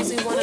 Cause we wanna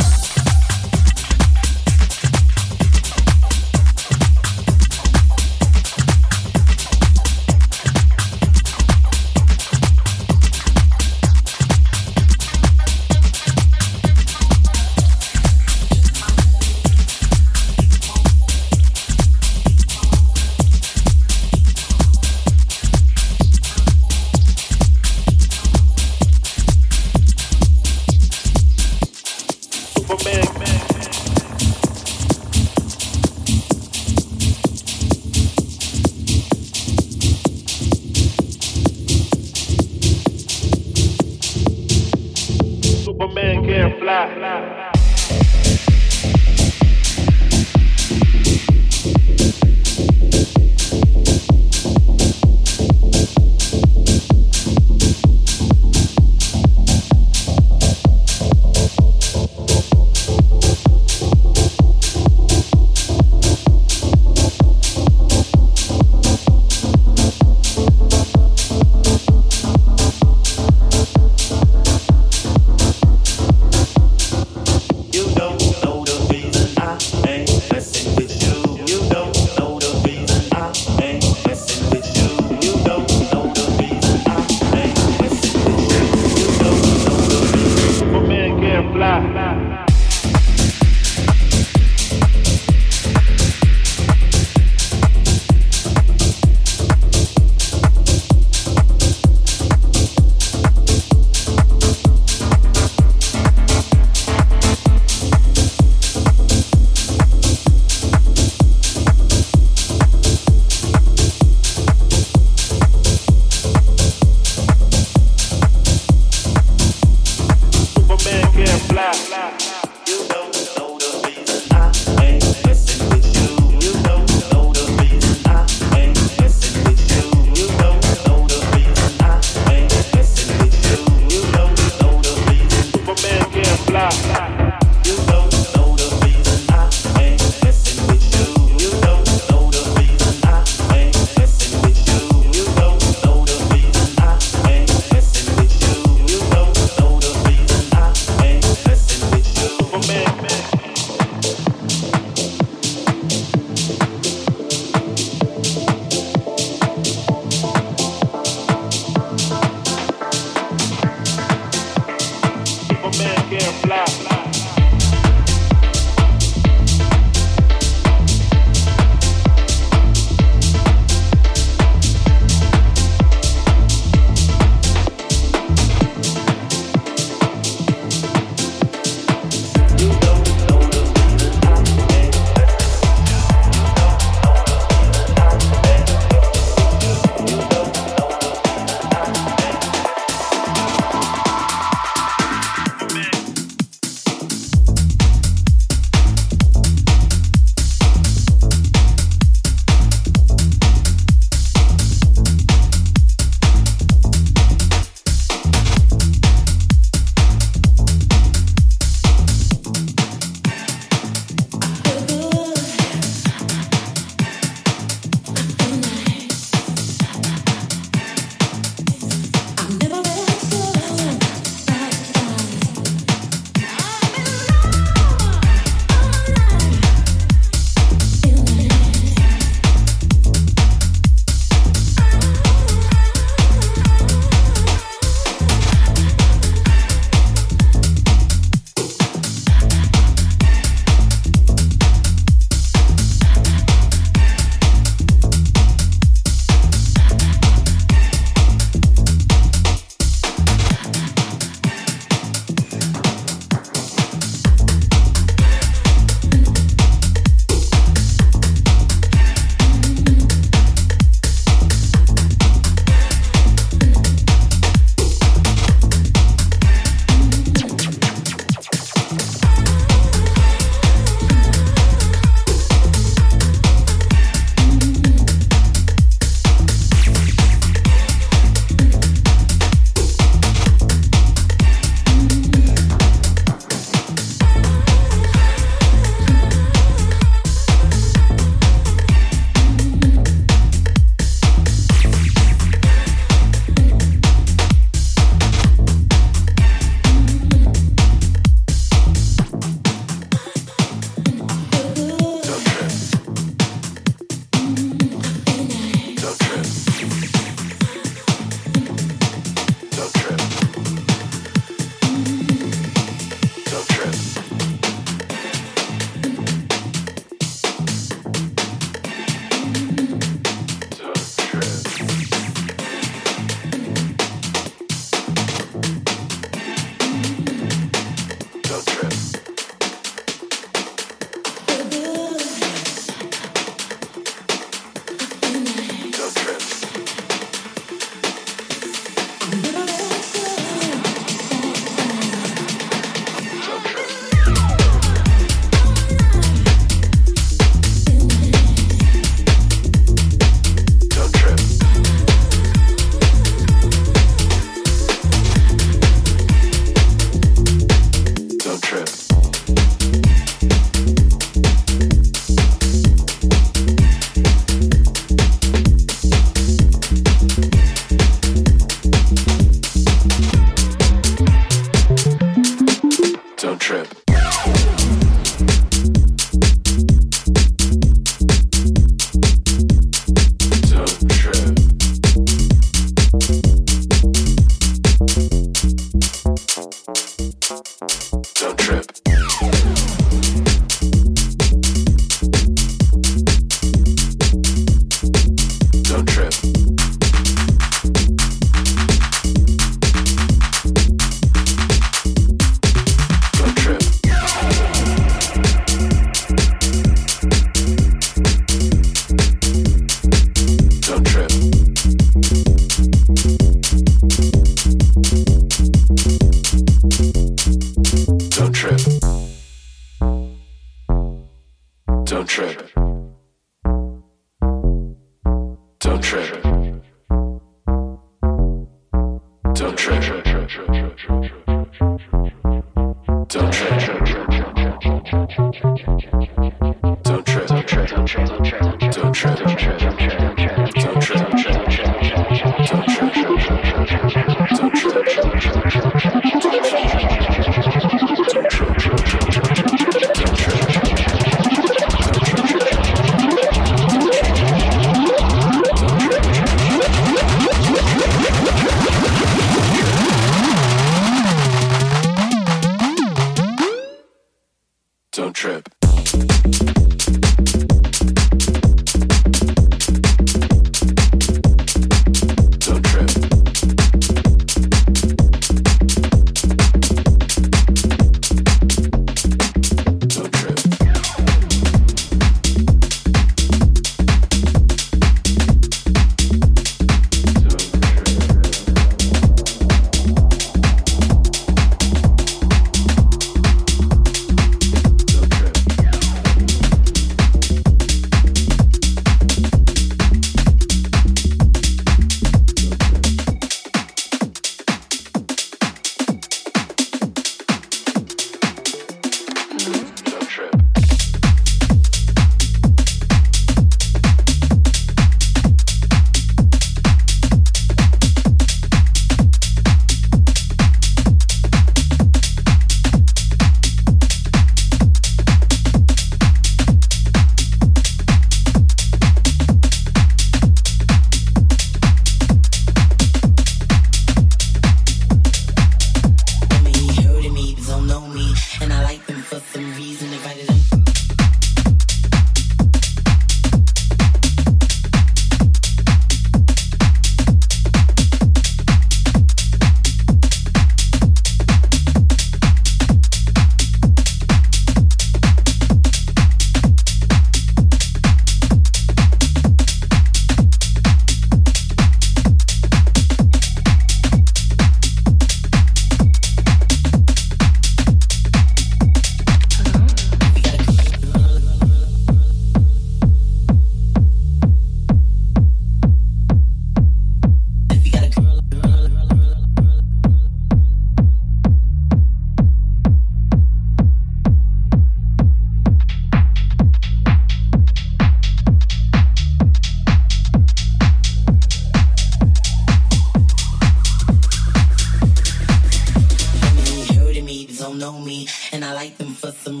for some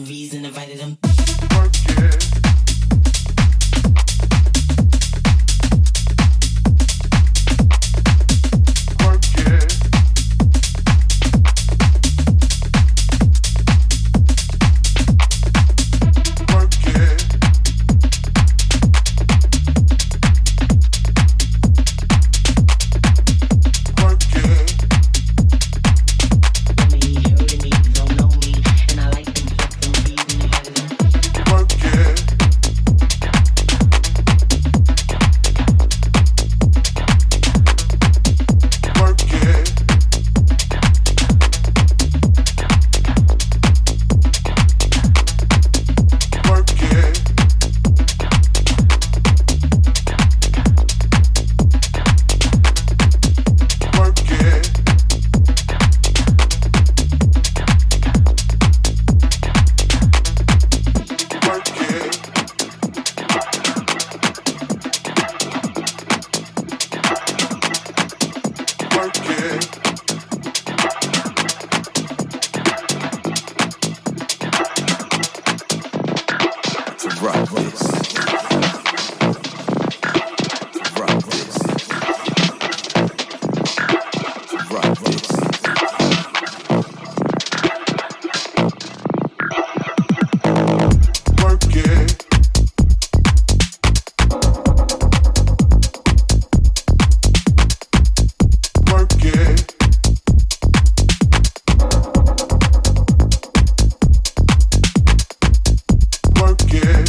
Yeah.